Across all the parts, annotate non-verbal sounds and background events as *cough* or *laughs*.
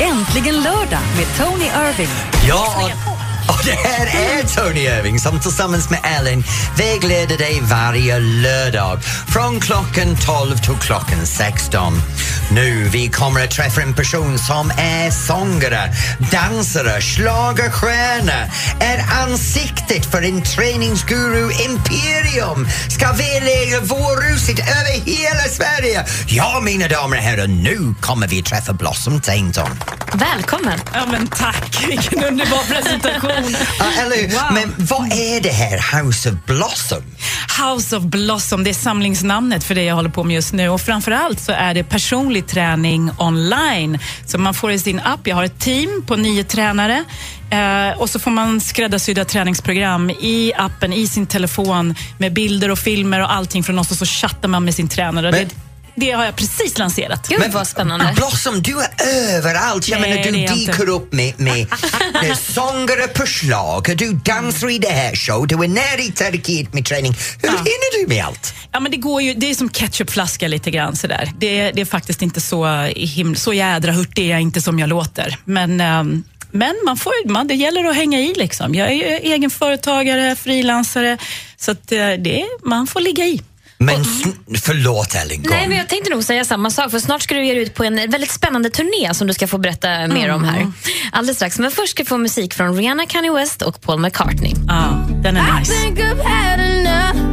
Äntligen lördag med Tony Irving. Ja, och det här är Tony Irving som tillsammans med Ellen vägleder dig varje lördag från klockan 12 till klockan 16. Nu vi kommer att träffa en person som är sångare, dansare, schlagerstjärna, är ansiktet för en träningsguru imperium, ska vägleda vårruset över hela Sverige. Ja, mina damer och herrar, nu kommer vi träffa Blossom Tainton. Välkommen! Ja, men tack, vilken underbar presentation. Ja, *laughs* eller? Wow. Men vad är det här House of Blossom? House of Blossom, det är samlingsnamnet för det jag håller på med just nu. Och framförallt så är det personlig träning online. Så man får i sin app, jag har ett team på nio tränare. Eh, och så får man skräddarsydda träningsprogram i appen, i sin telefon med bilder och filmer och allting från oss och så chattar man med sin tränare. Men- det, har jag precis lanserat. Gud vad spännande. Blossom, du är överallt. Jag Nej, menar, du dyker inte. upp med, med, med sångare på slag, du dansar i det här show, du är nära i Turkiet med träning. Hur hinner du med allt? Ja, men det, går ju, det är som ketchupflaska lite grann. Sådär. Det, det är faktiskt inte så, him- så jädra hurtig är jag inte som jag låter. Men, ehm, men man får, man, det gäller att hänga i. Liksom. Jag är ju egen företagare, frilansare, så att, eh, det, man får ligga i. Men sn- förlåt Ellen, gå Nej, men jag tänkte nog säga samma sak, för snart ska du ge dig ut på en väldigt spännande turné som du ska få berätta mer om här. Alldeles strax. Men först ska vi få musik från Rihanna, Kanye West och Paul McCartney. Ja, den är nice.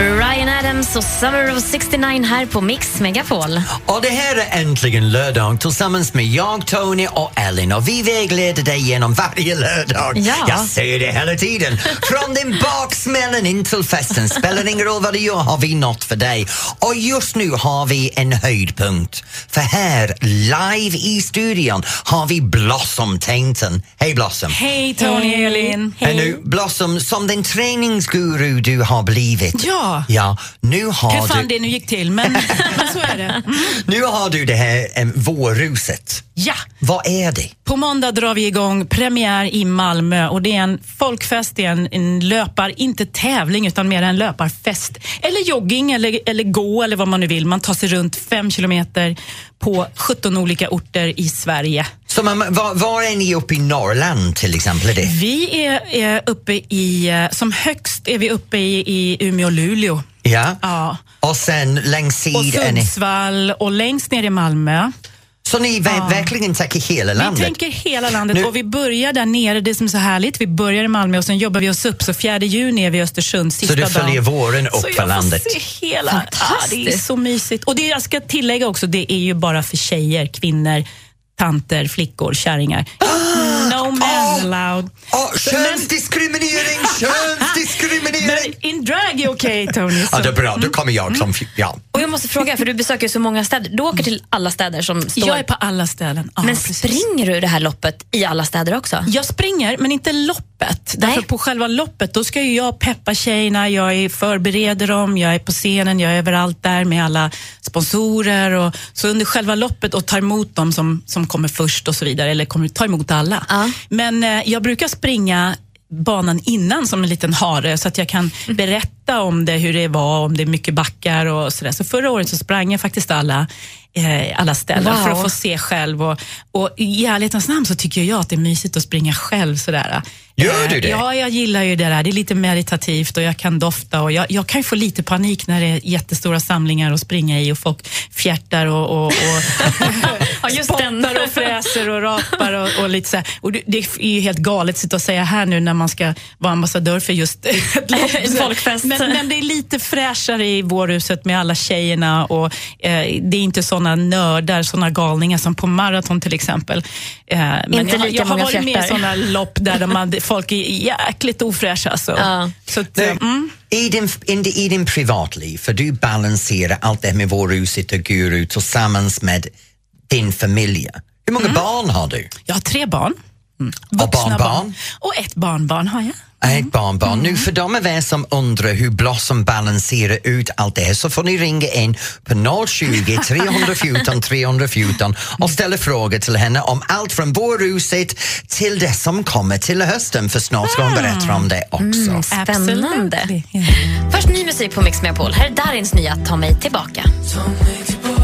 Brian Adams och Summer of 69 här på Mix Megapol. Och det här är äntligen lördag tillsammans med jag, Tony och Ellen och vi vägleder dig genom varje lördag. Ja. Jag säger det hela tiden. Från din baksmällen in till festen, spelar ingen roll vad du gör har vi något för dig. Och just nu har vi en höjdpunkt. För här, live i studion, har vi Blossom Tainton. Hej Blossom! Hej Tony och Elin. Nu, Blossom, som den träningsguru du har blivit. Ja. Ja, nu har Hur fan du... det nu gick till, men, men *laughs* så är det. Nu har du det här um, vårruset. Ja! Vad är det? På måndag drar vi igång premiär i Malmö och det är en folkfest, det är en, en löpar, inte tävling utan mer en löparfest. Eller jogging eller, eller gå eller vad man nu vill. Man tar sig runt fem kilometer på 17 olika orter i Sverige. Så man, var, var är ni uppe i Norrland till exempel? Är det? Vi är, är uppe i, eh, som högst är vi uppe i, i Umeå och Luleå. Ja. Ja. Och sen längs Och sid är ni... Sundsvall och längst ner i Malmö. Så ni ver- verkligen tänker hela Vi landet? tänker hela landet Nu- och vi börjar där nere, det som är så härligt. Vi börjar i Malmö och sen jobbar vi oss upp. Så 4 juni är vi i Östersund sista du dagen. följer våren upp så för jag får landet? se hela. Ja, det är Fantastiskt. så mysigt. Och det jag ska tillägga också, det är ju bara för tjejer, kvinnor, tanter, flickor, kärringar. No man allowed. Oh, könsdiskriminering, *laughs* könsdiskriminering! Men in drag är okej Tony. Ja, det är bra, då kommer jag som... Ja. Och jag måste fråga, för du besöker så många städer. Du åker till alla städer som står... Jag är på alla ställen. Ja, men precis. springer du det här loppet i alla städer också? Jag springer, men inte loppet. Därför Nej. på själva loppet då ska ju jag peppa tjejerna, jag är, förbereder dem, jag är på scenen, jag är överallt där med alla sponsorer. Och, så under själva loppet och tar emot dem som, som kommer först och så vidare, eller kommer ta emot alla. Ja. Men eh, jag brukar springa banan innan som en liten hare så att jag kan berätta om det, hur det var, om det är mycket backar och sådär. Så förra året så sprang jag faktiskt alla, eh, alla ställen Wow. för att få se själv. Och, och i ärlighetens namn så tycker jag att det är mysigt att springa själv. Sådär. Gör Eh, du det? Ja, jag gillar ju det där. Det är lite meditativt och jag kan dofta. Och jag, jag kan ju få lite panik när det är jättestora samlingar att springa i och folk fjärtar och, och, och *laughs* Ja, spottar och fräser och rapar. Och, och lite så här. Och det, det är ju helt galet att sitta och säga här nu när man ska vara ambassadör för just *laughs* ett *laughs* folkfest. Men, men det är lite fräschare i vårhuset med alla tjejerna och eh, det är inte såna nördar, såna galningar som på maraton till exempel. Eh, men Inte jag, jag har många varit med i fjärtar. såna lopp där de hade, *laughs* folk är jäkligt ofräscha. Alltså. Ja. Så att, mm. i, din, in, I din privatliv, för du balanserar allt det här med vårruset och guru tillsammans med din familj. Hur många barn har du? Jag har tre barn. Vuxna Och barnbarn? Och ett barnbarn har jag. Ett barnbarn. Nu för de av er som undrar hur Blossom balanserar ut allt det här så får ni ringa in på 020 314 314 och ställa frågor till henne om allt från vårruset till det som kommer till hösten för snart ska hon berätta om det också. Spännande. Absolutely. Yeah. Först ny musik på Mix Megapol. Här är Darins nya Ta mig tillbaka. Ta mig tillbaks,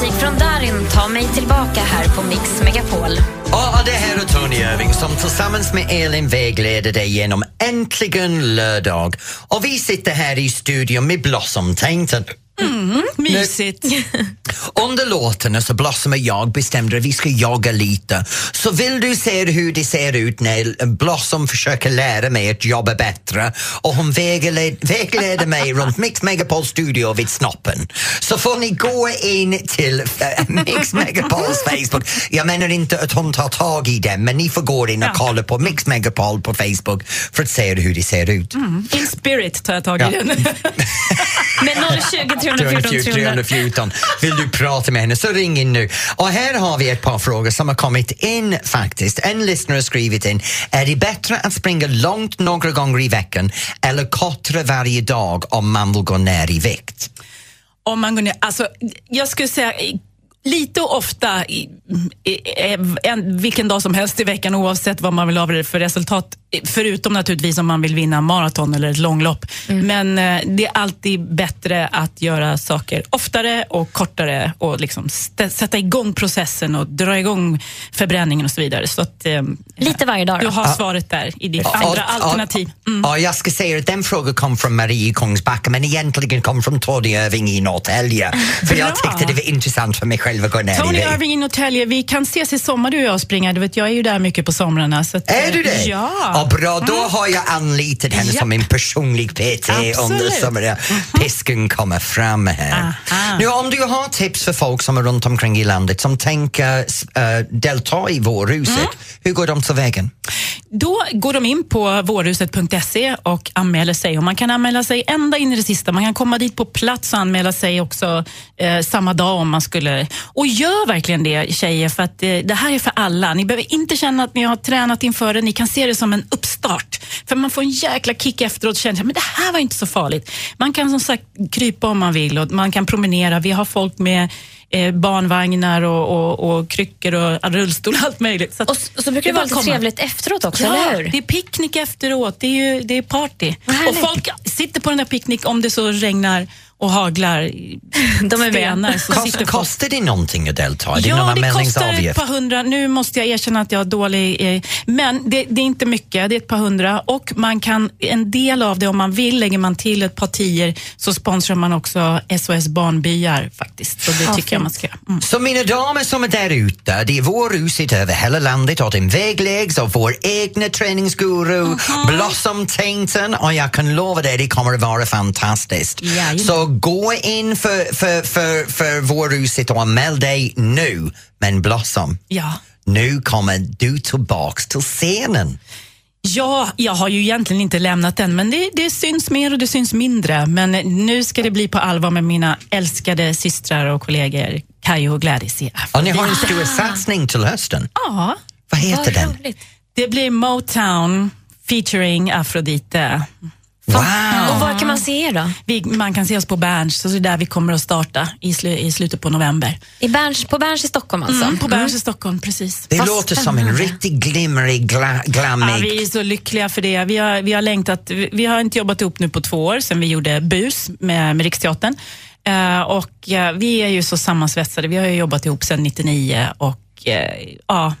musik från Darin, Ta mig tillbaka här på Mix Megapol. Och det här är Tony Irving som tillsammans med Elin vägleder dig genom Äntligen lördag. Och vi sitter här i studion med Blossom-tänten. Mysigt. *laughs* Under låtarna så Blossom och jag bestämde att vi ska jaga lite. Så vill du se hur det ser ut när Blossom försöker lära mig att jobba bättre och hon vägled, vägleder mig *laughs* runt Mix Megapol studio vid snoppen så får ni gå in till äh, *laughs* Mix Megapols Facebook. Jag menar inte att hon tar tag i det men ni får gå in och kolla på Mix Megapol på Facebook för att se hur det ser ut. In spirit tar jag tag i Ja. den. Med 020 314 314. Vill du prata med henne så ring in nu. Och här har vi ett par frågor som har kommit in faktiskt. En lyssnare har skrivit in. Är det bättre att springa långt några gånger i veckan eller kortare varje dag om man vill gå ner i vikt? Om man går ner, alltså, jag skulle säga lite och ofta, i, i, en, vilken dag som helst i veckan oavsett vad man vill ha för resultat. Förutom naturligtvis om man vill vinna maraton eller ett långlopp. Men eh, det är alltid bättre att göra saker oftare och kortare och liksom sätta igång processen och dra igång förbränningen och så vidare. Så att, eh, Lite varje dag Du då. har svaret där i ditt andra alternativ. Mm. Ja, jag ska säga att den frågan kom från Marie i Kungsbacka men egentligen kom från Tony Irving i Norrtälje. *laughs* För jag tyckte det var intressant för mig själv att gå ner i Tony. Irving i Norrtälje, vi kan ses i sommar du och jag och springa. Du vet, jag är ju där mycket på somrarna. Så att, Är du det? Ja. Ja, bra, då har jag anlitat henne som min personlig PT under Absolut. sommaren. Pisken kommer fram här. Aha. Nu, om du har tips för folk som är runt omkring i landet som tänker uh, delta i vårhuset, Mm. hur går de till vägen? Då går de in på vårhuset.se och anmäler sig. Och man kan anmäla sig ända in i det sista. Man kan komma dit på plats och anmäla sig också eh, samma dag om man skulle. Och gör verkligen det tjejer, för att eh, det här är för alla. Ni behöver inte känna att ni har tränat inför det. Ni kan se det som en uppstart. För man får en jäkla kick efteråt och känner att det här var inte så farligt. Man kan som sagt krypa om man vill och man kan promenera. Vi har folk med eh, barnvagnar och, och, och kryckor och rullstol och allt möjligt. Så att Och så, brukar det vara lite komma. trevligt efteråt också, Ja, eller hur? det är picknick efteråt. Det är, ju, det är party. Och folk sitter på den där picknick om det så regnar och haglar *laughs* De är stenar. Så Kost, kostar det någonting att delta? Är det Ja, det kostar ett par hundra. Nu måste jag erkänna att jag är dålig. eh, Men det, det är inte mycket. Det är ett par hundra. Och man kan, en del av det, om man vill, lägger man till ett par tior så sponsrar man också SOS Barnbyar faktiskt. Så det Ja, tycker jag man fint. ska göra. Mm. Så mina damer som är där ute, det är vårhuset över hela landet och den vägläggs av vår egna träningsguru Blossom Tainton och jag kan lova dig, det kommer att vara fantastiskt. Så gå in för, för, för, för vårhuset och anmäl dig nu. Men Blossom, Ja. nu kommer du tillbaks till scenen. Ja, jag har ju egentligen inte lämnat den, men det, det syns mer och det syns mindre. Men nu ska det bli på allvar med mina älskade systrar och kollegor Kajo och Gladys i Och ni har en stor satsning till hösten. Ja, Vad heter Vad den? roligt. det blir Motown featuring Afrodite. Och Wow! var kan man se er då? Vi, man kan se oss på Berns, så det är där vi kommer att starta i, slu, i slutet på november. I Berns, på Berns i Stockholm alltså? Mm, på Berns i Stockholm, precis. Det Vad låter som en riktigt glimmerig, gla, Ja, glammig... vi är så lyckliga för det. Vi har, vi har längtat. Vi, vi har inte jobbat ihop nu på två år sedan vi gjorde BUS med, med Riksteatern. Eh, och eh, vi är ju så sammansvetsade. Vi har ju jobbat ihop sedan 99 och ja.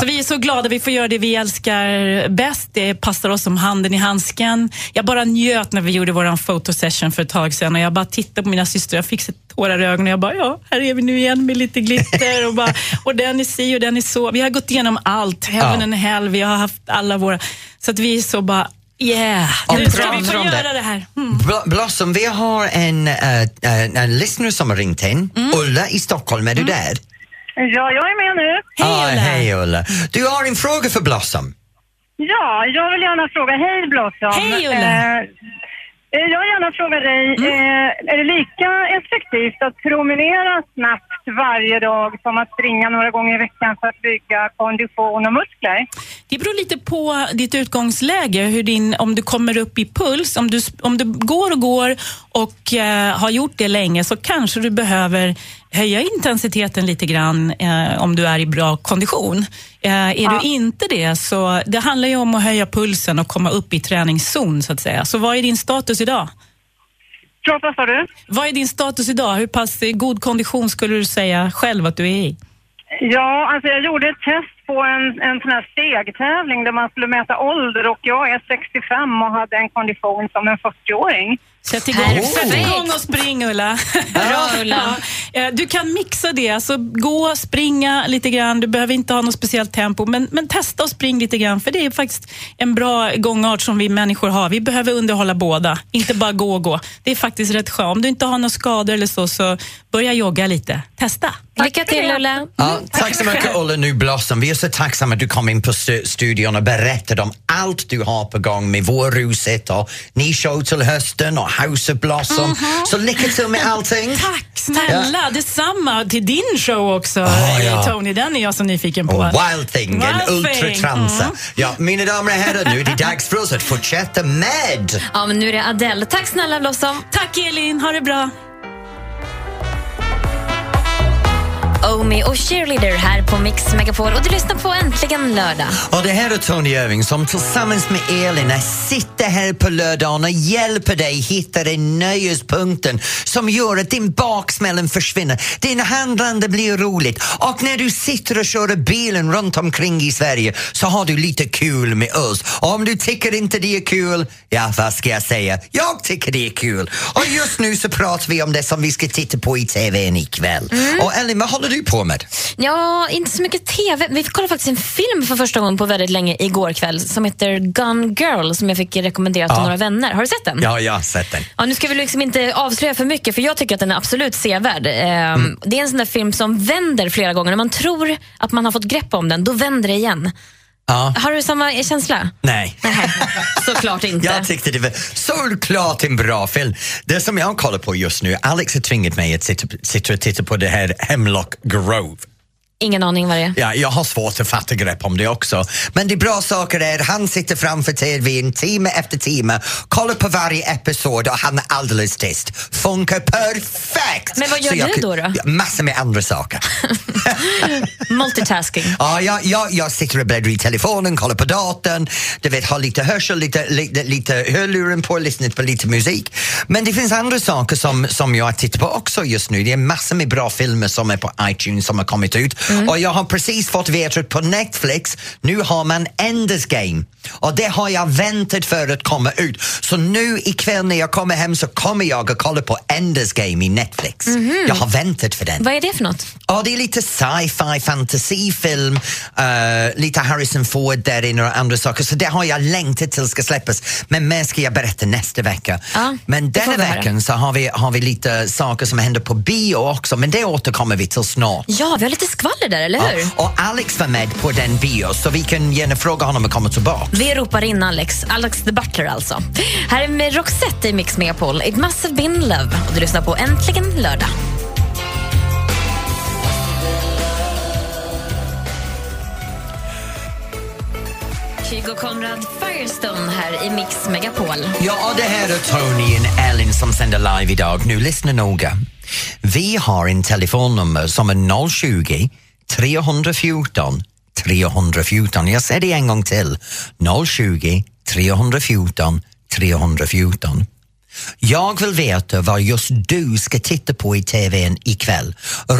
Så vi är så glada vi får göra det vi älskar bäst. Det passar oss som handen i handsken. Jag bara njöt när vi gjorde vår fotosession för ett tag sedan och jag bara tittade på mina systrar. Jag fick så tårar i ögonen jag bara, ja, här är vi nu igen med lite glitter och, bara, *laughs* och den är si och den är så. Vi har gått igenom allt, heaven Ja. and hell, vi har haft alla våra, så att vi är så bara, yeah, nu ska vi få det. göra det här. Mm. Bl- Blossom, vi har en, eh, en, en lyssnare som har ringt in. Ulla i Stockholm, är du där? Ja, jag är med nu. Hej Ah, Ulla. Hej Ulla. Du har en fråga för Blossom. Ja, jag vill gärna fråga, hej Blossom. Hej, Ulla. Eh, eh, jag vill gärna fråga dig, eh, är det lika effektivt att promenera snabbt varje dag som att springa några gånger i veckan för att bygga kondition och muskler? Det beror lite på ditt utgångsläge, hur din, om du kommer upp i puls. Om du, om du går och går och eh, har gjort det länge så kanske du behöver höja intensiteten lite grann eh, om du är i bra kondition. Eh, är du inte det så det handlar ju om att höja pulsen och komma upp i träningszon så att säga. Så vad är din status idag? Förlåt, vad sa du? Vad är din status idag? Hur pass god kondition skulle du säga själv att du är i? Ja, alltså jag gjorde ett test på en, en sån här stegtävling där man skulle mäta ålder och jag är 65 och hade en kondition som en 40-åring. Sätt igång, Perfekt. sätt igång och spring Ulla. *laughs* Bra, Ulla. Ja. Eh, Du kan mixa det, alltså gå, springa lite grann. Du behöver inte ha något speciellt tempo, men, men testa och spring lite grann. För det är faktiskt en bra gångart som vi människor har. Vi behöver underhålla båda, inte bara gå och gå. Det är faktiskt rätt skönt. Om du inte har några skador eller så, så börja jogga lite. Testa. Lycka till, Ulla. Ja, tack så mycket Ulla Nu Blossom. Vi är så tacksamma att du kom in på stu- studion och berättade om allt du har på gång med Vårruset och Ni show till hösten och House of Blossom. Så lycka till med allting. *laughs* Tack snälla, detsamma till din show också eh, ja. Tony. Den är jag så nyfiken på. Och Wild Thing, en Wild Thing, ultratransa. mm. Ja, mina damer och herrar, nu är det dags för oss att fortsätta med Ja, men nu är det Adele. Tack snälla Blossom. Tack Elin, ha det bra. Omi och Cheerleader här på Mix Megapol och du lyssnar på Äntligen lördag. Och det här är Tony Irving som tillsammans med Elin sitter här på lördagen och hjälper dig hitta den nöjespunkten som gör att din baksmällen försvinner, din handlande blir roligt och när du sitter och kör bilen runt omkring i Sverige så har du lite kul med oss. Och om du tycker inte det är kul, ja vad ska jag säga? Jag tycker det är kul. Och just nu så pratar vi om det som vi ska titta på i TVn ikväll. Och Elin, vad håller du på med? Ja, inte så mycket TV. Vi kollade faktiskt en film för första gången på väldigt länge igår kväll som heter Gun Girl som jag fick rekommenderat av Ja. några vänner. Har du sett den? Ja, jag har sett den. Ja, nu ska vi liksom inte avslöja för mycket för jag tycker att den är absolut sevärd. Ehm, Det är en sån där film som vänder flera gånger. När man tror att man har fått grepp om den, då vänder det igen. Ja. Har du samma känsla? Nej. Nej, såklart *laughs* inte. Jag tyckte det var såklart en bra film. Det som jag kollar på just nu, Alex har tvingat mig att sitta, sitta och titta på det här Hemlock Grove. Ingen aning vad det är. Ja, jag har svårt att fatta grepp om det också. Men det bra saker är han sitter framför TVn timme efter timme, kollar på varje episod och han är alldeles tyst. Funkar perfekt! Men vad gör du då, då? Massor med andra saker. *laughs* Multitasking. Ja, jag, jag, jag sitter och bläddrar i telefonen, kollar på datorn, du vet, har lite hörsel, lite, lite, lite hörluren på, lyssnar på lite musik. Men det finns andra saker som, som jag tittar på också just nu. Det är massor med bra filmer som är på iTunes som har kommit ut. Och jag har precis fått veta att på Netflix, nu har man Enders Game. Och det har jag väntat för att komma ut. Så nu ikväll när jag kommer hem så kommer jag att kolla på Enders Game i Netflix. Jag har väntat för den. Vad är det för något? Ja, det är lite sci-fi fantasifilm, uh, lite Harrison Ford där inne och andra saker. Så det har jag längtat till ska släppas. Men mer ska jag berätta nästa vecka. Ja, men denna veckan så har vi, har vi lite saker som händer på bio också, men det återkommer vi till snart. Ja, vi har lite skvaller där, eller hur? Ja, och Alex var med på den bio så vi kan gärna fråga honom att komma tillbaka. Vi ropar in Alex, Alex the Butler alltså. Här är med Roxette i Mix Megapol. It must have been love. Och du lyssnar på Äntligen lördag. Kygo Konrad Firestone här i Mix Megapol. Ja, det här är Tony och Ellen som sänder live idag. Nu lyssna noga. Vi har en telefonnummer som är 020 314 314. Jag säger det en gång till. 020 314 314. Jag vill veta vad just du ska titta på i TVn ikväll.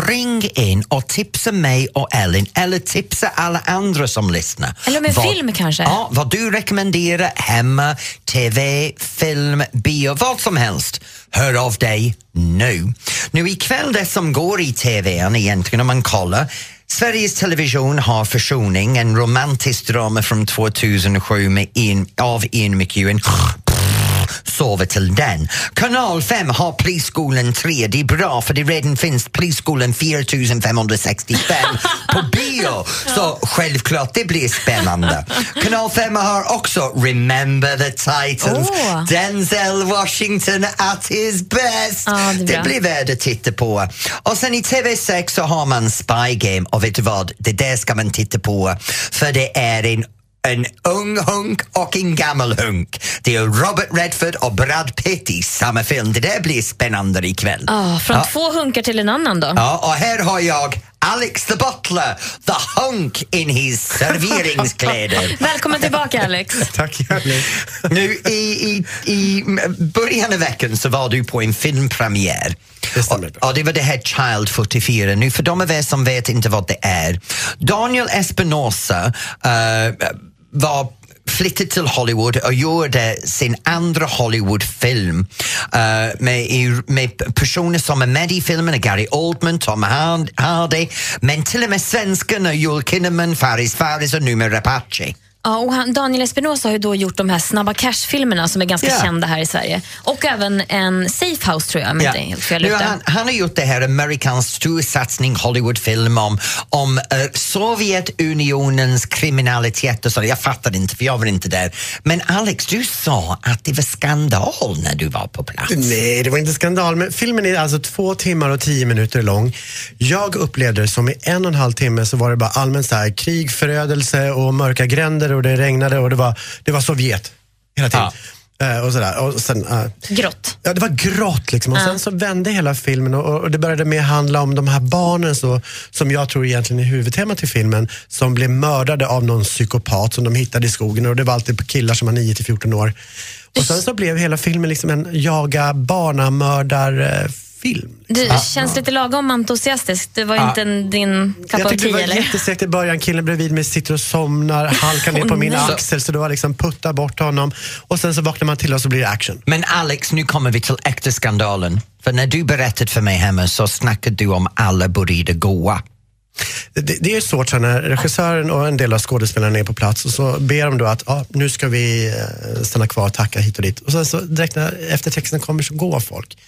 Ring in och tipsa mig och Ellen eller tipsa alla andra som lyssnar. Eller om en Vad- film kanske. Ja, vad du rekommenderar hemma, TV, film, bio, vad som helst. Hör av dig nu. Nu ikväll det som går i TVn egentligen om man kollar Sveriges Television har Försoning, en romantisk drama från 2007 med Ian, av Ian McEwan sova till den. Kanal 5 har Polisskolan 3. Det är bra för det redan finns Polisskolan 4565 på bio. *laughs* Så självklart det blir spännande. Kanal 5 har också Remember the Titans. Åh. Denzel Washington at his best. Ja, det det blir värd att titta på. Och sen i TV6 så har man Spy Game och vet du vad, det där ska man titta på för det är en en ung hunk och en gammal hunk. Det är Robert Redford och Brad Pitt i samma film. Det där blir spännande ikväll. Ah, från Ja. två hunkar till en annan då. Ja, och här har jag Alex the Butler, the hunk in his serveringskläder. *laughs* Välkommen tillbaka Alex. *laughs* Tack. Nu i, i, i början av veckan så var du på en filmpremiär. Det. Och, och det var det här Child 44. Nu för de av er som vet inte vad det är. Daniel Espinosa eh, var flyttade till Hollywood och gjorde sin andra Hollywoodfilm uh, med, med personer som är med i filmen, Gary Oldman, Tom Hardy, men till och med svenskarna Joel Kinnaman, Faris Faris och Numer Apache. Ja, och han, Daniel Espinosa har ju då gjort de här Snabba Cash-filmerna som är ganska Ja. kända här i Sverige. Och även en Safe House tror jag, om inte helt fel Nu, han, han har gjort det här amerikansk storsatsning Hollywoodfilm om, om eh, Sovjetunionens kriminalitet och så. Jag fattar inte för jag var inte där. Men Alex, du sa att det var skandal när du var på plats. Nej, det var inte skandal. Men filmen är alltså två timmar och tio minuter lång. Jag upplevde det som i en och en halv timme så var det bara allmänt så här, krig, förödelse och mörka gränder och det regnade och det var, det var Sovjet hela tiden. Eh, och sådär. Och sen, eh, Grått. Ja, det var grått liksom. Och sen så vände hela filmen och, och det började med handla om de här barnen så, som jag tror egentligen är huvudtemat i filmen, som blev mördade av någon psykopat som de hittade i skogen och det var alltid killar som var 9 till 14 år. Och sen så blev hela filmen liksom en jaga barnamördarfilm. Du känns lite lagom entusiastisk. Det var inte en, din cup Jag tyckte det var eller? i början. Killen bredvid mig sitter och somnar, *laughs* halkar ner på min nej. axel så det var liksom putta bort honom. Och sen så vaknar man till och så blir det action. Men Alex, nu kommer vi till äkta skandalen. För när du berättade för mig hemma så snackade du om alla började goa. Det, det är svårt så när regissören och en del av skådespelarna är på plats och så ber de då att ah, nu ska vi eh, stanna kvar, tacka hit och dit. Och sen så direkt när eftertexten kommer så går folk.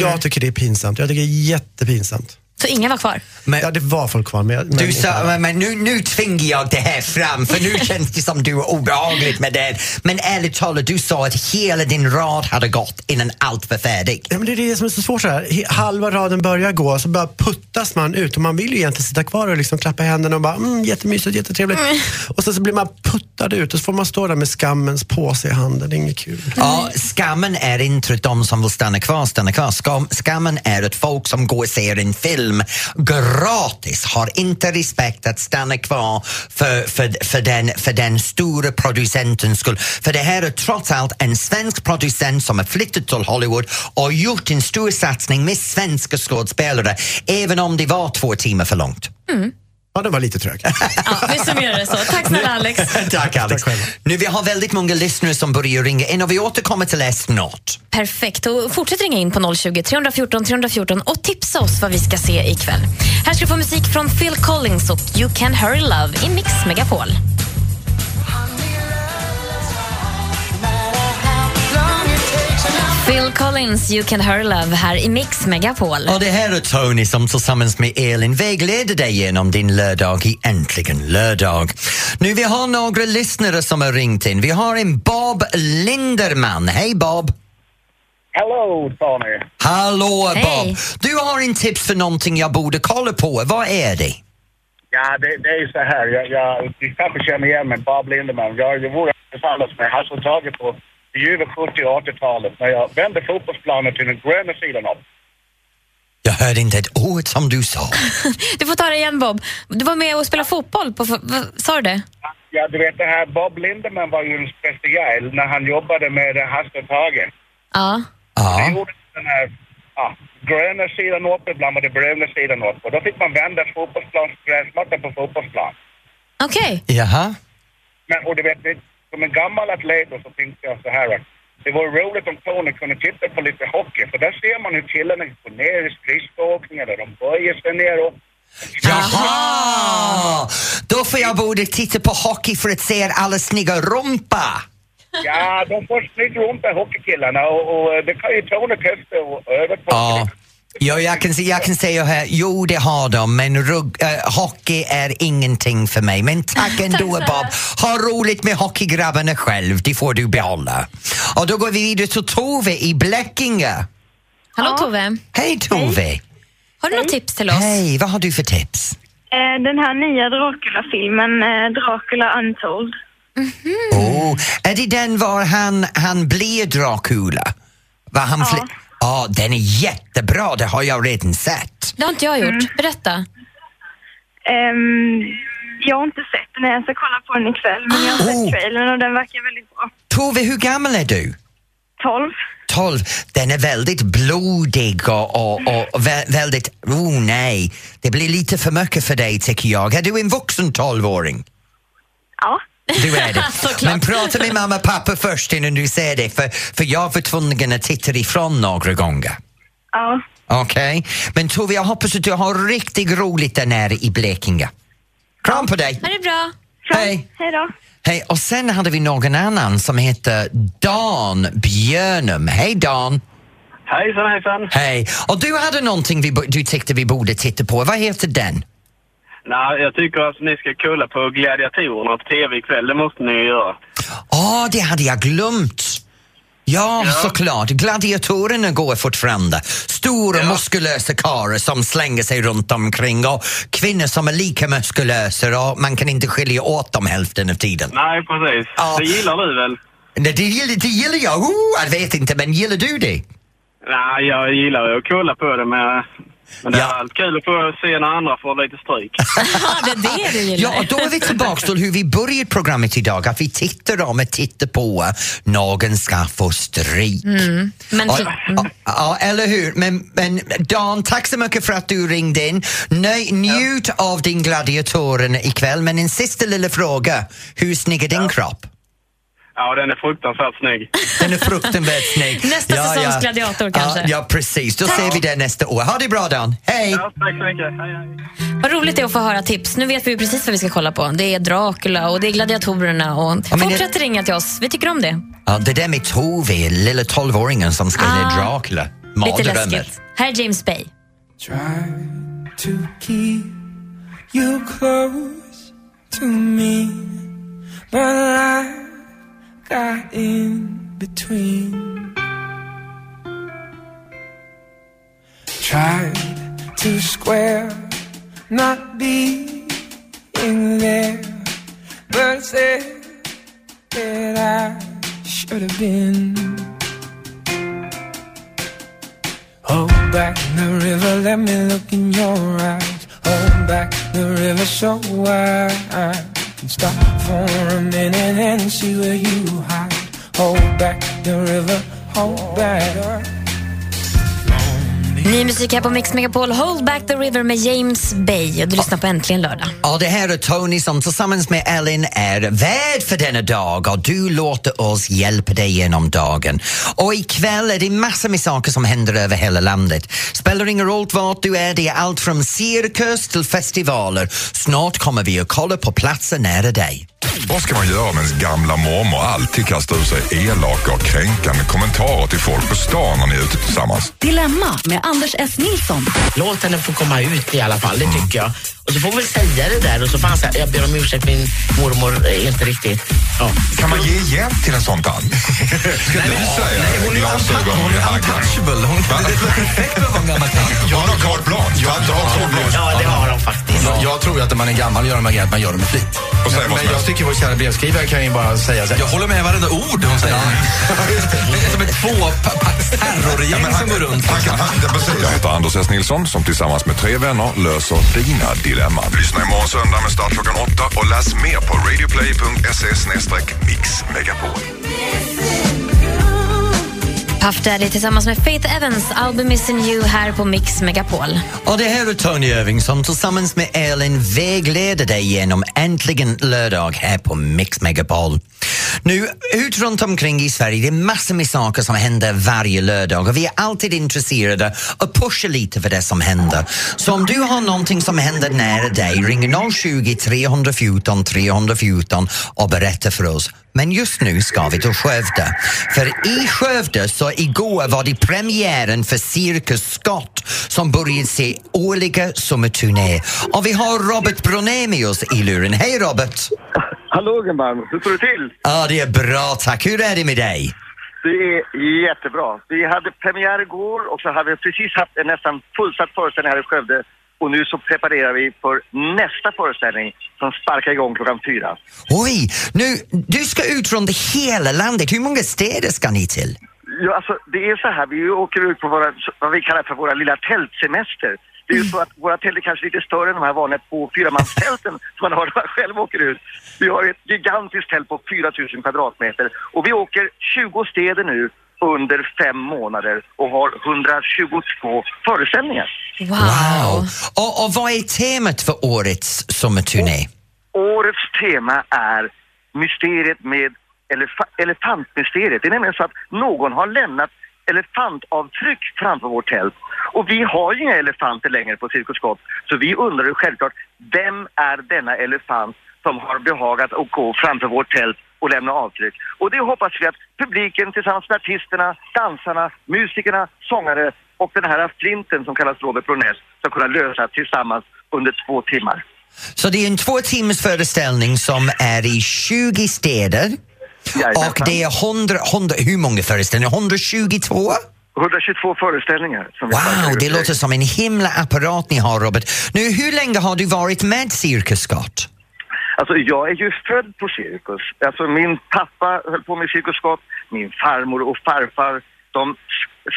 Jag tycker det är pinsamt. Jag tycker det är jättepinsamt. Så inga var kvar? Men, Ja, det var folk kvar. Men, men du sa, men, men nu, nu tvingar jag det här fram för nu känns det som du är obehagligt med det. Men ärligt talat, du sa att hela din rad hade gått innan allt var färdigt. Ja, men det är det som är så svårt. Så här. Halva raden börjar gå så bara puttas man ut och man vill ju egentligen sitta kvar och liksom klappa händerna och bara mm, jättemysigt, jättetrevligt. Och sen så blir man puttad ut och så får man stå där med skammens påse i handen. Det är inget kul. Ja, skammen är inte de som vill stanna kvar stannar kvar. Skam, skammen är att folk som går och ser en film gratis har inte respekt att stanna kvar för, för, för, den, för den stora producentens skull. För det här är trots allt en svensk producent som har flyttat till Hollywood och gjort en stor satsning med svenska skådespelare även om det var två timmar för långt. Ja, det var lite trögt. *laughs* Ja, vi summerar det så. Tack snälla *laughs* Alex. Tack Alex. Nu vi har väldigt många lyssnare som börjar ringa in och vi återkommer till er snart. Perfekt. Och fortsätt ringa in på 020 314 314 och tipsa oss vad vi ska se ikväll. Här ska du få musik från Phil Collins och You Can Hurry Love i Mix Megapol. Phil Collins, You Can Hurry Love här i Mix Megapol. Och det här är Tony som tillsammans med Elin vägleder dig genom din lördag i Äntligen lördag. Nu vi har några lyssnare som har ringt in. Vi har en Bob Linderman. Hej Bob! Hello, Tony. Hallå Hej. Bob! Du har en tips för någonting jag borde kolla på. Vad är det? Ja, det, det är så här. Jag, jag, du kanske känner igen mig, Bob Lindemann. Jag, jag vore tillsammans med Hasse Tage på det ljuva 70 och 80-talet när jag vände fotbollsplanen till den gröna sidan av. Jag hörde inte ett ord som du sa. *laughs* Du får ta det igen Bob. Du var med och spelade fotboll. På, sa du det? Ja, du vet det här, Bob Lindemann var ju en speciell när han jobbade med Hasse Tage. Ja. Ja. gjorde den här ja, gröna sidan upp, ibland var det bruna sidan upp. Och då fick man vända fotbollsplans gräsmatta på fotbollsplan. Okej. Jaha. Men, och du vet, det- som en gammal atlet så tänkte jag så här att det vore roligt om Tony kunde titta på lite hockey, för där ser man hur killarna går ner i skridskoåkningar, där de böjer sig ner och... Jaha! Då får jag borde titta på hockey för att se alla snygga rumpa. Ja, de får runt där hockeykillarna och, och det kan ju Tony testa och övertolka. Ja. Ja, jag kan, se- jag kan säga här, jo det har de, men rugg, äh, hockey är ingenting för mig. Men tack *laughs* ändå Bob. Ha roligt med hockeygrabbarna själv, det får du behålla. Och då går vi vidare till Tove i Blekinge. Hallå Tove, Hej Tove! har du något tips till oss? Hej, vad har du för tips? Eh, Den här nya Dracula-filmen, eh, Dracula Untold. Oh, är det den var han, han blir Dracula? Var han ja. Ja, den är jättebra, det har jag redan sett. Det har inte jag gjort. Berätta. Ehm, jag har inte sett den, jag ska kolla på den ikväll, men jag har Oh. sett trailern och den verkar väldigt bra. Tove, hur gammal är du? 12. 12. Den är väldigt blodig och, och, och vä- väldigt... Oh nej, det blir lite för mycket för dig tycker jag. Är du en vuxen 12-åring? Ja. Du är det. *laughs* Men prata med mamma och pappa först innan du säger det för, för jag var tvungen att titta ifrån några gånger. Ja. Okej? Men Tove, jag hoppas att du har riktigt roligt där nere i Blekinge. Kram på dig! Ha det bra. Hej! Hej då. Hej, och sen hade vi någon annan som heter Dan Björnum. Hej Dan! Hejsan hejsan! Hej! Och du hade någonting vi, du tyckte vi borde titta på. Vad heter den? Nej, jag tycker att ni ska kolla på Gladiatorerna på TV ikväll. Det måste ni göra. Åh, det hade jag glömt! Ja, såklart. Gladiatorerna går fortfarande. Stora muskulösa karlar som slänger sig runt omkring och kvinnor som är lika muskulösa och man kan inte skilja åt dem hälften av tiden. Nej, precis. Ja. Det gillar du väl? Nej, det gillar, det gillar jag. Oh, jag vet inte, men gillar du det? Nej, jag gillar att kolla på det med... Men det Ja. är allt kul att få se när andra får lite stryk. *laughs* Ja, det är det du gillar. Ja, och då är vi tillbaka till hur vi började programmet idag, att vi tittar om och tittar på någon ska få stryk. Men Ja, ja, ja, eller hur? Men, men Dan, tack så mycket för att du ringde in. Nöj, njut av din gladiatoren ikväll, men en sista lilla fråga. Hur snygg är din kropp? Ja, den är fruktansvärt snygg. Den är fruktansvärt snygg. *laughs* Nästa säsongs gladiator kanske. Ja, ja, precis. Då ser vi det nästa år. Ha det bra Dan. Hej! Ja, tack så mycket. Hej, hej. Vad roligt det är att få höra tips. Nu vet vi precis vad vi ska kolla på. Det är Dracula och det är gladiatorerna. Och det- Fortsätt ringa till oss. Vi tycker om det. Ja, det där med Tove, lilla tolvåringen som ska Ah, bli Dracula. Lite Mardrömmen. läskigt. Här är James Bay. Try to keep you close to me, but life got in between. Tried to square not being there, but said that I should have been. Hold back the river, let me look in your eyes. Hold back the river so can stop for a minute and see where you hide. Hold back the river, hold back. Ny musik här på Mix Megapol. Hold back the river med James Bay. Och du lyssnar på Äntligen lördag. Och det här är Tony som tillsammans med Ellen är värd för denna dag och du låter oss hjälpa dig genom dagen. Och ikväll är det massor med saker som händer över hela landet. Spelar ingen roll vart du är, det är allt från cirkus till festivaler. Snart kommer vi att kolla på platser nära dig. Vad ska man göra om ens gamla mormor alltid kastar ur sig elaka och kränkande kommentarer till folk på stan när ni är ute tillsammans? Dilemma med Anders S. Nilsson. Låt henne få komma ut i alla fall, det tycker jag. Och så får vi väl säga det där och så får han säga, jag ber om ursäkt, min mormor är inte riktigt... Ja. Kan man ge hjälp till en sån tant? Ska du säga hon är glasögon hon är untouchable. Hon det är perfekt för att vara en gammal tant. Hon har carte blanche. Tanter har carte blanche. Ja, det har de faktiskt. Jag, jag tror ju att när man är gammal gör de här grejerna, man gör det med flit. Och Men som jag tycker vår kära brevskrivare kan ju bara säga så här. Jag håller med varenda ord hon säger. *laughs* Det är som ett tvåpacks-terrorgäng som går runt. Han han, precis. Jag heter Anders S. Nilsson som tillsammans med tre vänner löser dina dilemman. Lyssna imorgon söndag med start klockan åtta och läs mer på radioplay.se mixmegapol. Puff Daddy tillsammans med Faith Evans. I'll be missing you här på Mix Megapol. Och det här är Tony Irving som tillsammans med Elin vägleder dig genom Äntligen lördag här på Mix Megapol. Nu, ut runt omkring i Sverige, det är massor med saker som händer varje lördag och vi är alltid intresserade och pushar lite för det som händer. Så om du har någonting som händer nära dig, ring 020 314 314 och berätta för oss. Men just nu ska vi till Skövde. För i Skövde så igår var det premiären för Cirkus Scott som började sin årliga sommarturné. Och vi har Robert Broné med oss i luren. Hej Robert! Hallå gumman, hur står det till? Ja, det är bra tack. Hur är det med dig? Det är jättebra. Vi hade premiär igår och så hade vi precis haft en nästan fullsatt föreställning här i Skövde och nu så preparerar vi för nästa föreställning som sparkar igång klockan fyra. Oj, nu, du ska ut runt hela landet. Hur många städer ska ni till? Ja, alltså, det är så här, vi åker ut på våra, vad vi kallar för våra lilla tältsemester. Det är ju så att våra tält är kanske lite större än de här vanliga två fyramanstälten *laughs* som man har när man själv åker ut. Vi har ett gigantiskt tält på 4000 kvadratmeter och vi åker 20 städer nu under fem månader och har 122 föreställningar. Wow! Och, och vad är temat för årets sommarturné? Årets tema är mysteriet med elefa- elefantmysteriet. Det är nämligen så att någon har lämnat elefantavtryck framför vårt tält. Och vi har ju inga elefanter längre på Cirkus Scott, så vi undrar ju självklart, vem är denna elefant som har behagat att gå framför vårt tält och lämna avtryck? Och det hoppas vi att publiken tillsammans med artisterna, dansarna, musikerna, sångare och den här flinten som kallas Robert Bronell ska kunna lösa tillsammans under två timmar. Så det är en två timmars föreställning som är i 20 städer. Och det är 100, 100, hur många föreställningar? 122? 122 föreställningar. Wow, det låter som en himla apparat ni har Robert. Nu, hur länge har du varit med Cirkus Scott? Alltså jag är ju född på cirkus. Alltså min pappa höll på med Cirkus Scott, min farmor och farfar, de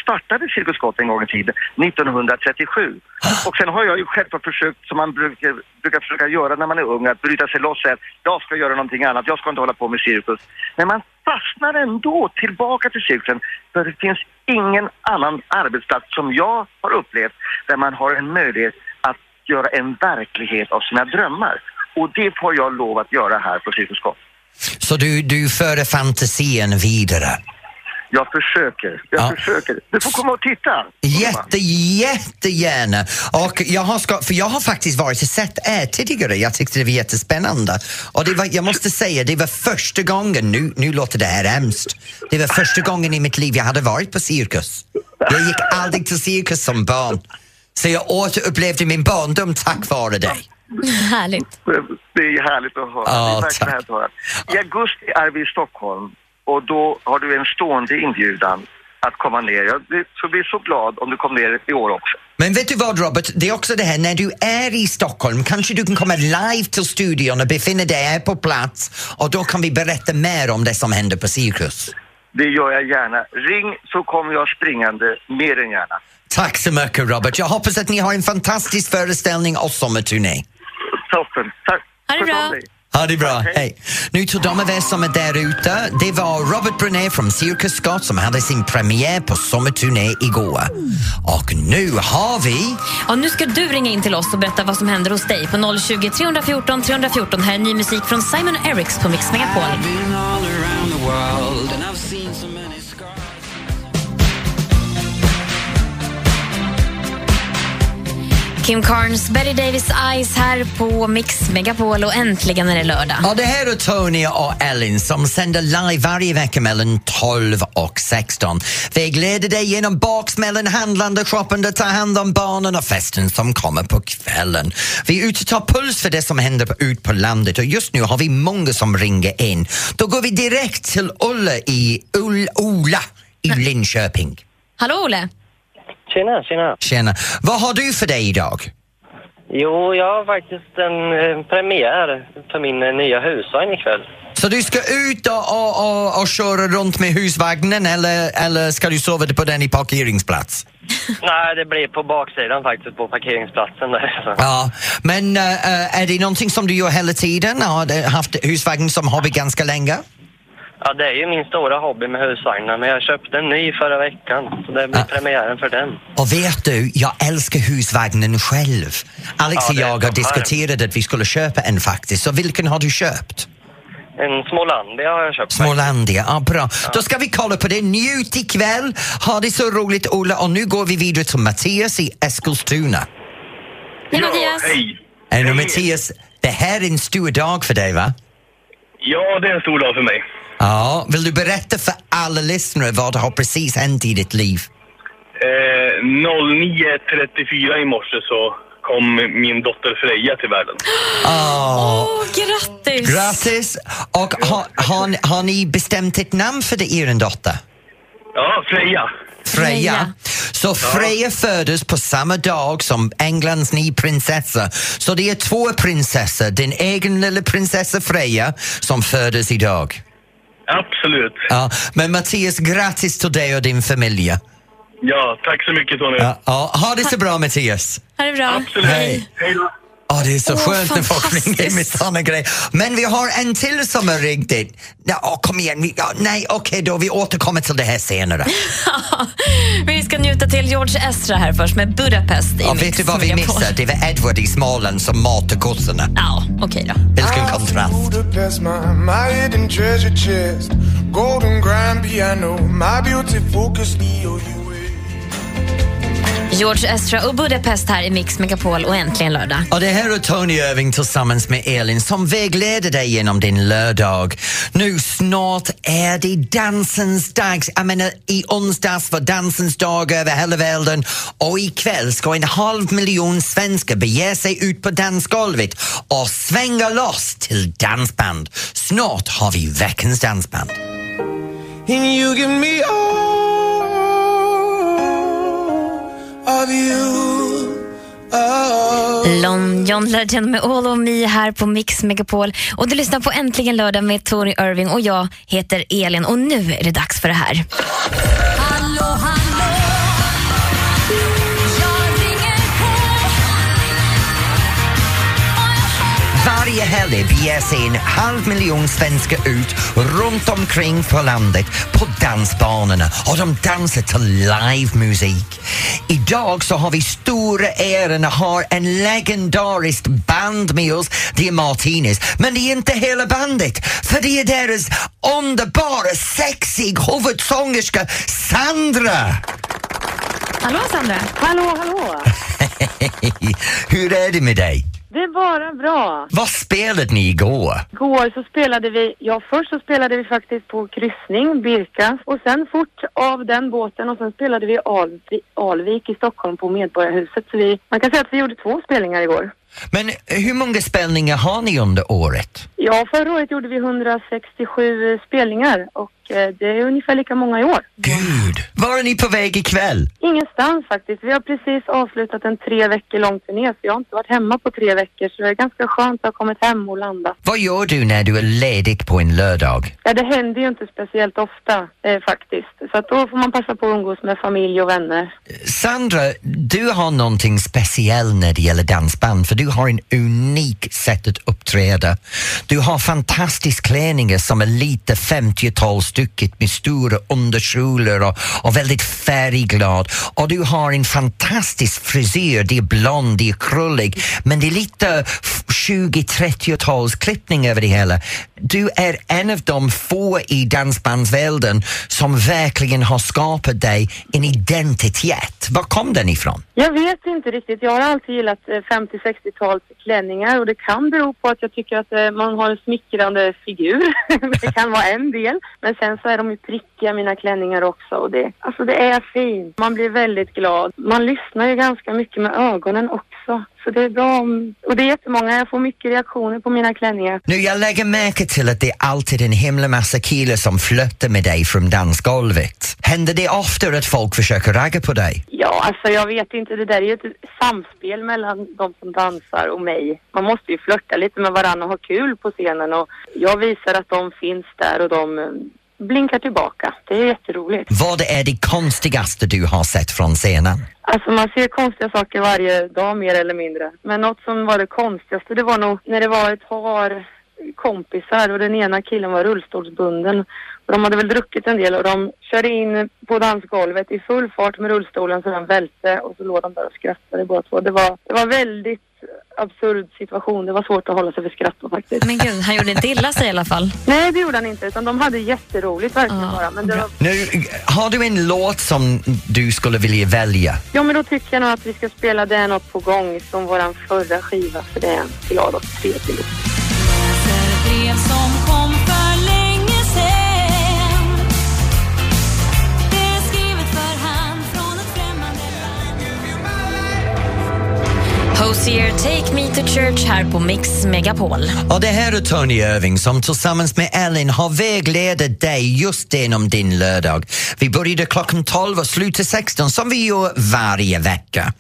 startade Cirkus Scott en gång i tiden, 1937. Och sen har jag ju självklart försökt, som man brukar, brukar försöka göra när man är ung, att bryta sig loss och säga att jag ska göra någonting annat, jag ska inte hålla på med cirkus. Men man fastnar ändå tillbaka till cirkusen, för det finns ingen annan arbetsplats som jag har upplevt där man har en möjlighet att göra en verklighet av sina drömmar. Och det får jag lov att göra här på Cirkus Scott. Så du, du för fantasin vidare? Jag försöker, jag försöker. Du får komma och titta. Jätte, jättegärna. Och jag har, ska, för jag har faktiskt varit och sett er tidigare. Jag tyckte det var jättespännande. Och det var, jag måste säga, det var första gången, nu, nu låter det här hemskt, det var första gången i mitt liv jag hade varit på cirkus. Jag gick aldrig till cirkus som barn. Så jag återupplevde min barndom tack vare dig. Härligt. Det är härligt att höra. Ja, det är verkligen härligt att höra. I augusti är vi i Stockholm och då har du en stående inbjudan att komma ner. Jag blir- skulle bli så glad om du kom ner i år också. Men vet du vad Robert, det är också det här när du är i Stockholm, kanske du kan komma live till studion och befinna dig här på plats och då kan vi berätta mer om det som händer på cirkus. Det gör jag gärna. Ring så kommer jag springande mer än gärna. Tack så mycket Robert, jag hoppas att ni har en fantastisk föreställning och sommarturné. Toppen. Tack. Ha det bra. Ha det bra, hej. Nu till de av er som är där ute, det var Robert Brunet från Cirkus Scott som hade sin premiär på sommarturné igår. Och nu har vi... Ja, nu ska du ringa in till oss och berätta vad som händer hos dig på 020 314 314. Här är ny musik från Simon Eriks på Mix Megapol. Kim Carnes, Betty Davis Eyes här på Mix Megapol och äntligen är det lördag. Ja, det här är Tony och Ellen som sänder live varje vecka mellan 12 och 16. Vägleder dig genom baksmällen, handlande, shoppande, ta hand om barnen och festen som kommer på kvällen. Vi är ute och tar puls för det som händer på, ut på landet och just nu har vi många som ringer in. Då går vi direkt till Ulla i Ull, Ola i Linköping. Hallå Olle! Tjena, tjena. Tjena. Vad har du för dig idag? Jo, jag har faktiskt en eh, premiär för min eh, nya husvagn ikväll. Så du ska ut och, och, och, och köra runt med husvagnen eller, eller ska du sova på den i parkeringsplats? *laughs* Nej, det blir på baksidan faktiskt, på parkeringsplatsen där. Så. Ja, men äh, är det någonting som du gör hela tiden? Har du haft husvagn som hobby ganska länge? Ja, det är ju min stora hobby med husvagnar, men jag köpte en ny förra veckan, så det blir premiären för den. Och vet du, jag älskar husvagnen själv. Alex Ja, och jag har diskuterat att vi skulle köpa en faktiskt, så vilken har du köpt? En Smålandia har jag köpt. Smålandia, ja, bra. Då ska vi kolla på det. Njut ikväll, ha det så roligt Ola och nu går vi vidare till Mattias i Eskilstuna. Hej Mattias! Hej! Är nu Mattias, det här är en stor dag för dig va? Ja, det är en stor dag för mig. Ja, vill du berätta för alla lyssnare vad har precis hänt i ditt liv? Eh, 09.34 i morse så kom min dotter Freja till världen. Åh, Åh, grattis! Grattis! Och har, har, har ni bestämt ett namn för det, er dotter? Ja, Freja. Freja. Så Freja föddes på samma dag som Englands nya prinsessa. Så det är två prinsessor, din egen lilla prinsessa Freja som föddes idag. Absolut. Ja, men Mattias, grattis till dig och din familj. Ja, tack så mycket Tony. Ja, ja, ha det så bra Mattias. Ha det bra. Absolut. Hej. Hej då. Ja, det är så Åh, skönt när folk ringer med såna grejer. Men vi har en till som har ringt in. Ja, kom igen, vi, ja, nej okej då, vi återkommer till det här senare. *laughs* vi ska njuta till George Ezra här först med Budapest i Ja, vet du vad vi missade? Det var Edward i Småland som matade kossorna. Ja, okej då. Vilken kontrast. Budapest, my, my hidden treasure chest. Golden grand piano, my beauty focus, Leo, you George Ezra och Budapest här i Mix Megapol och äntligen lördag. Och det här är Tony Irving tillsammans med Elin som vägleder dig genom din lördag. Nu snart är det dansens dag. Jag menar i onsdags var dansens dag över hela världen och ikväll ska en halv miljon svenskar bege sig ut på dansgolvet och svänga loss till dansband. Snart har vi veckans dansband. And you give me all Oh. Lon John Legend med All of Me här på Mix Megapol. Och du lyssnar på Äntligen lördag med Tony Irving och jag heter Elin och nu är det dags för det här. Varje helg beger sig en halv miljon svenskar ut runt omkring på landet på dansbanorna och de dansar till livemusik. Idag så har vi stora äran att ha en legendariskt band med oss. Det är Martinez, men det är inte hela bandet för det är deras underbara, sexig huvudsångerska Sandra. Hallå Sandra! Hallå, hallå! *laughs* Hur är det med dig? Det är bara bra. Vad spelade ni igår? Igår så spelade vi, ja först så spelade vi faktiskt på kryssning, Birka, och sen fort av den båten och sen spelade vi Alvi, Alvik i Stockholm på Medborgarhuset. Så vi, man kan säga att vi gjorde två spelningar igår. Men hur många spelningar har ni under året? Ja, förra året gjorde vi 167 spelningar och eh, det är ungefär lika många i år. Gud! Var är ni på väg ikväll? Ingenstans faktiskt. Vi har precis avslutat en tre veckor lång turné så jag har inte varit hemma på tre veckor så det är ganska skönt att ha kommit hem och landat. Vad gör du när du är ledig på en lördag? Ja, det händer ju inte speciellt ofta eh, faktiskt. Så att då får man passa på att umgås med familj och vänner. Sandra, du har någonting speciellt när det gäller dansband för du har en unik sätt att uppträda. Du har fantastiska klänningar som är lite 50-talsstycket med stora underkjolar och, och, väldigt färgglad. Och du har en fantastisk frisyr, det är blond, det är krullig men det är lite 20-30-talsklippning över det hela. Du är en av de få i dansbandsvärlden som verkligen har skapat dig en identitet. Var kom den ifrån? Jag vet inte riktigt. Jag har alltid gillat eh, 50-, 60 digitalt klänningar och det kan bero på att jag tycker att eh, man har en smickrande figur. *laughs* det kan vara en del. Men sen så är de ju prickiga mina klänningar också och det, alltså det är fint. Man blir väldigt glad. Man lyssnar ju ganska mycket med ögonen och så det är bra om, och det är jättemånga, jag får mycket reaktioner på mina klänningar. Nu, jag lägger märke till att det är alltid en himla massa killar som flörtar med dig från dansgolvet. Händer det ofta att folk försöker ragga på dig? Ja, alltså jag vet inte. Det där är ju ett samspel mellan de som dansar och mig. Man måste ju flörta lite med varandra och ha kul på scenen och jag visar att de finns där och de blinkar tillbaka. Det är jätteroligt. Vad är det konstigaste du har sett från scenen? Alltså man ser konstiga saker varje dag mer eller mindre. Men något som var det konstigaste det var nog när det var ett par kompisar och den ena killen var rullstolsbunden. Och de hade väl druckit en del och de körde in på dansgolvet i full fart med rullstolen så den välte och så låg de där och skrattade båda två. Det var, det var väldigt absurd situation. Det var svårt att hålla sig för skratt då, faktiskt. Men gud, han gjorde inte illa sig i alla fall. Nej, det gjorde han inte. Utan de hade jätteroligt verkligen bara. Men det var... Nu, har du en låt som du skulle vilja välja? Ja, men då tycker jag nog att vi ska spela Det är något på gång som våran förra skiva. För det är en glad och trevlig låt. Hosier, Take Me To Church här på Mix Megapol. Och det här är Tony Irving som tillsammans med Ellen har väglett dig just genom din lördag. Vi började klockan 12 och slutade 16 som vi gör varje vecka.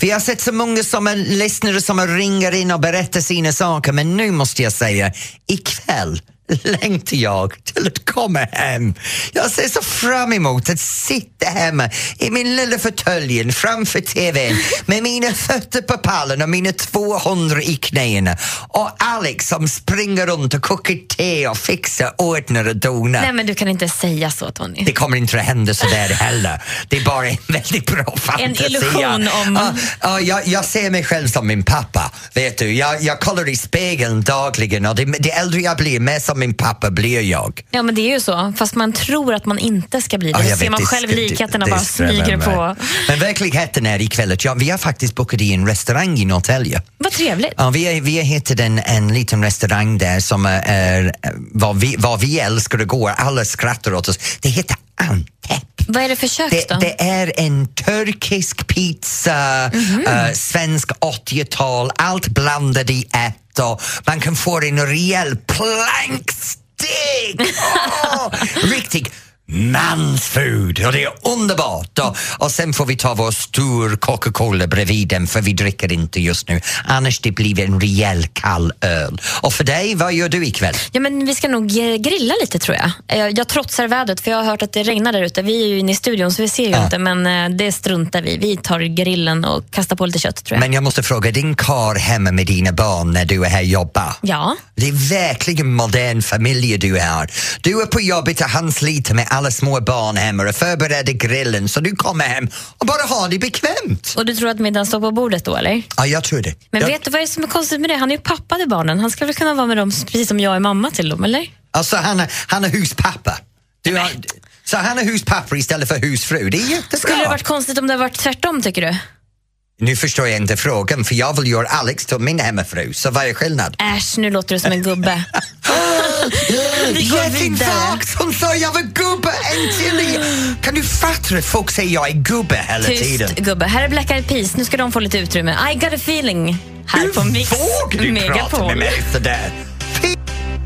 Vi har sett så många som är lyssnare som ringer in och berättar sina saker men nu måste jag säga, ikväll längtar jag till att komma hem. Jag ser så fram emot att sitta hemma i min lilla fåtöljen framför TVn med mina fötter på pallen och mina 200 i knäna och Alex som springer runt och kokar te och fixar, ordnar och donar. Nej, men du kan inte säga så, Tony. Det kommer inte att hända så där heller. Det är bara en väldigt bra fantasi. illusion om- Ja, ja, jag, jag ser mig själv som min pappa. Vet du, jag, jag kollar i spegeln dagligen och det, det äldre jag blir, mer som min pappa blir jag. Ja, men det är ju så. Fast man tror att man inte ska bli det. Ja, jag ser man det själv likheterna bara smyger på. Men verkligheten är ikväll att ja, vi har faktiskt bokat i en restaurang i Norrtälje. Vad trevligt. Ja, vi, är, vi har hittat en, en liten restaurang där som är, är vad, vi, vad vi älskar att gå. Alla skrattar åt oss. Det heter Antep. Vad är det för kök Det, då? det är en turkisk pizza, Mhm. eh, svensk 80-tal, allt blandat i ett och man kan få en rejäl plankstek! *laughs* Åh, riktig mansfood och det är underbart. Och, och sen får vi ta vår stor Coca-Cola bredvid den för vi dricker inte just nu. Annars det blir en rejäl kall öl. Och för dig, vad gör du ikväll? Ja, men vi ska nog grilla lite tror jag. Jag, trotsar vädret för jag har hört att det regnar där ute. Vi är ju inne i studion så vi ser ju Ja. inte men eh, det struntar vi Vi tar grillen och kastar på lite kött tror jag. Men jag måste fråga, din kar hemma med dina barn när du är här och jobbar? Ja. Det är verkligen modern familj du har. Du är på jobbet och han sliter med alla små barn hemma och förbereder grillen så du kommer hem och bara har det bekvämt. Och du tror att middagen står på bordet då eller? Ja, jag tror det. Men jag, vet du vad är som är konstigt med det? Han är ju pappa till barnen. Han ska väl kunna vara med dem precis som jag är mamma till dem, eller? Alltså han är, han är huspappa. Du har, så han är huspappa istället för husfru. Det är jättebra. Skulle det varit konstigt om det varit tvärtom tycker du? Nu förstår jag inte frågan för jag vill göra Alex till min hemmafru, så vad är skillnad? Äsch, nu låter du som en gubbe. *laughs* Vi går Getting vidare. som sa jag var gubbe äntligen! Kan du fatta att folk säger jag är gubbe hela tiden? Tyst gubbe. Här är Black Eyed Peas. Nu ska de få lite utrymme. I got a feeling. Här på Mix Vågar du prata med Megapol. mig sådär?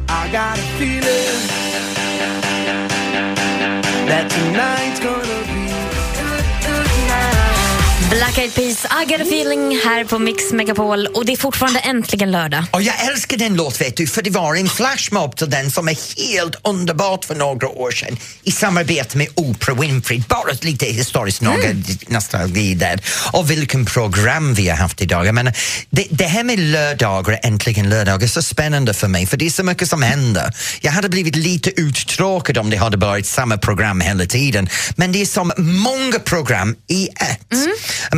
I got a feeling that tonight's gonna Black Eyed Peas, I got a feeling här på Mix Megapol. Och det är fortfarande äntligen lördag. Och jag älskar den låt vet du, för det var en flashmob till den som är helt underbart för några år sedan i samarbete med Oprah Winfrey. Bara lite historiskt mm. nostalgi där. Och vilken program vi har haft idag. Jag menar, det, det här med lördagar, äntligen lördag, är så spännande för mig för det är så mycket som händer. Jag hade blivit lite uttråkad om det hade varit samma program hela tiden. Men det är som många program i ett.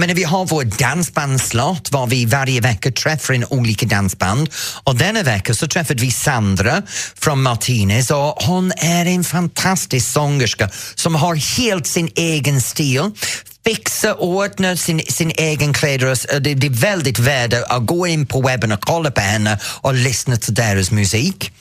Jag menar, vi har vår dansbandslott var vi varje vecka träffar en olika dansband och denna vecka så träffade vi Sandra från Martinez och hon är en fantastisk sångerska som har helt sin egen stil fixa, ordna sin, sin egen kläder. och Det, det är väldigt värde att gå in på webben och kolla på henne och lyssna till deras musik.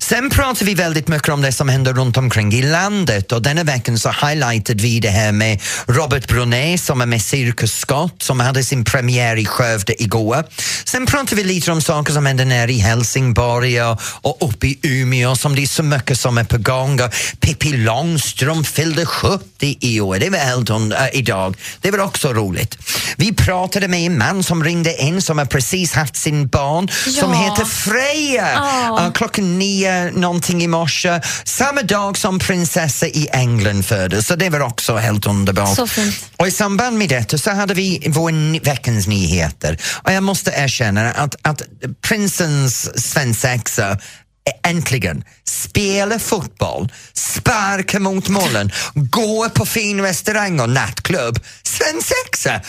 Sen pratar vi väldigt mycket om det som händer runt omkring i landet och denna veckan så highlightade vi det här med Robert Brunet som är med Cirkus Scott som hade sin premiär i Skövde igår. Sen pratar vi lite om saker som händer nere i Helsingborg och, och uppe i Umeå som det är så mycket som är på gång. Och Pippi Långstrump fyllde 70 i år, det var helt äh, idag. Det var också roligt. Vi pratade med en man som ringde in som har precis haft sin barn som Ja. heter Freja. Ja. Uh, klockan nio någonting i morse, samma dag som prinsessa i England föddes, så det var också helt underbart. Så fint. Och i samband med detta så hade vi vår veckans nyheter och jag måste erkänna att, att prinsens svensexa äntligen spela fotboll, sparka mot målen, gå på fin restaurang och nattklubb. Svensexa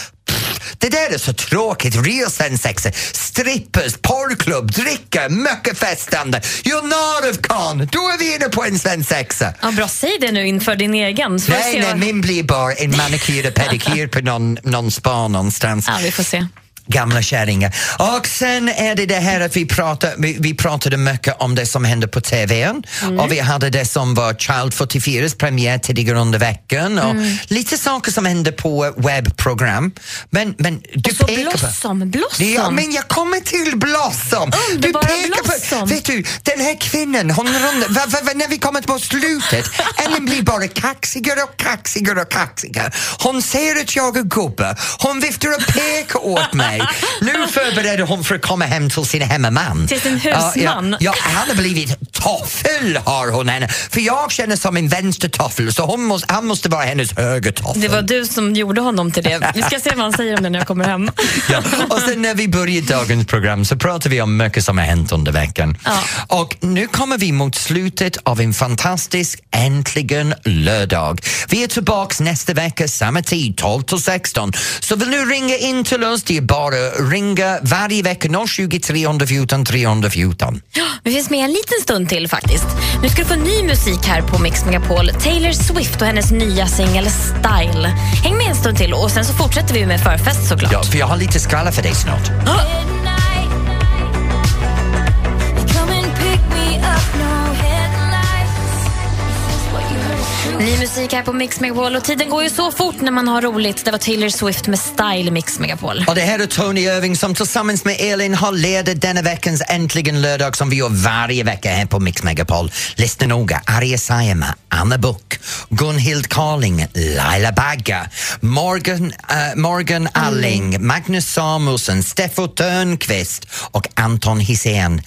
Det där är så tråkigt. Real svensexa. Strippers, porrklubb, dricka, mycket festande. You're not of con. Då är vi inne på en svensexa. Ja, bra, säg det nu inför din egen. Nej, nej, vad- min blir bara en manikyr och pedikyr på någon, någon spa någonstans. Ja, vi får se. Gamla kärringar. Och sen är det det här att vi, pratar, vi, vi pratade mycket om det som hände på TVn Mm. och vi hade det som var Child 44s premiär tidigare under veckan och Mm. lite saker som hände på webbprogram. Men, men du Och så pekar på... Blossom, Blossom. Ja, men jag kommer till Blossom. Underbara du pekar Blossom. På, vet du, den här kvinnan, hon rundar, va, va, va, när vi kommer på slutet, *laughs* Ellen blir bara kaxigare och kaxigare och kaxigare. Hon ser att jag är gubbe, hon viftar och pekar åt mig. Nu förbereder hon för att komma hem till sin hemmaman. Till sin husman. Ja, ja, han har blivit toffel har hon henne. För jag känner som en vänstertoffel så hon måste, han måste vara hennes högertoffel. Det var du som gjorde honom till det. Vi ska se vad han säger om det när jag kommer hem. *laughs* Ja. Och sen när vi börjar dagens program så pratar vi om mycket som har hänt under veckan. Ja. Och nu kommer vi mot slutet av en fantastisk Äntligen lördag. Vi är tillbaks nästa vecka, samma tid, 12 till 16. Så vill du ringa in till oss, det är bara att ringa varje vecka 020 314 314. Vi finns med en liten stund till faktiskt. Nu ska du få ny musik här på Mix Megapol. Taylor Swift och hennes nya singel Style. Häng med en stund till och sen så fortsätter vi med förfest såklart. Ja, för jag har lite skvaller för dig snart. Ny musik här på Mix Megapol och tiden går ju så fort när man har roligt. Det var Taylor Swift med Style Mix Megapol. Och det här är Tony Irving som tillsammans med Elin har ledat denna veckans Äntligen lördag som vi gör varje vecka här på Mix Megapol. Lyssna noga. Arja Saijonmaa, Anna Buck, Gunhild Carling, Laila Bagga, Morgan, eh, Morgan Alling, Magnus Samuelsson, Steffo Törnqvist och Anton Hisén.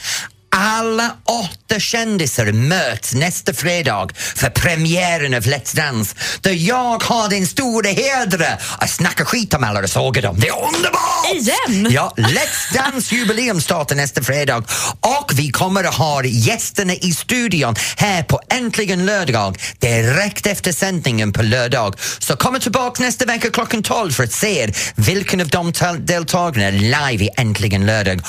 Alla åtta kändisar möts nästa fredag för premiären av Let's Dance där jag har den stora hedern att snacka skit om alla och såga dem. Det är underbart! Igen? Ja, Let's Dance jubileum startar nästa fredag och vi kommer att ha gästerna i studion här på Äntligen lördag direkt efter sändningen på lördag. Så kom tillbaka nästa vecka klockan 12 för att se vilken av de deltagarna live i Äntligen lördag.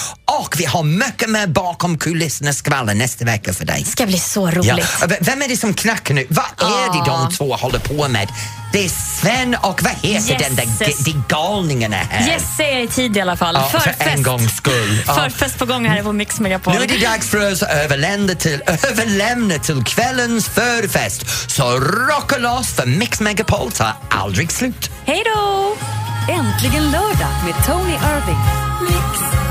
Och vi har mycket mer bakom kulisserna skvaller nästa vecka för dig. Det ska bli så roligt. Ja. Vem är det som knackar nu? Vad är det de två håller på med? Det är Sven och vad heter den där g- de galningarna här? Jesse är i tid i alla fall. Ja, för Förfest. en gångs skull. Ja. Förfest på gång här på Mix Megapol. Nu är det dags för oss att överlämna till, överlämna till kvällens förfest. Så rocka loss för Mix Megapol tar aldrig slut. Hej då! Äntligen lördag med Tony Irving.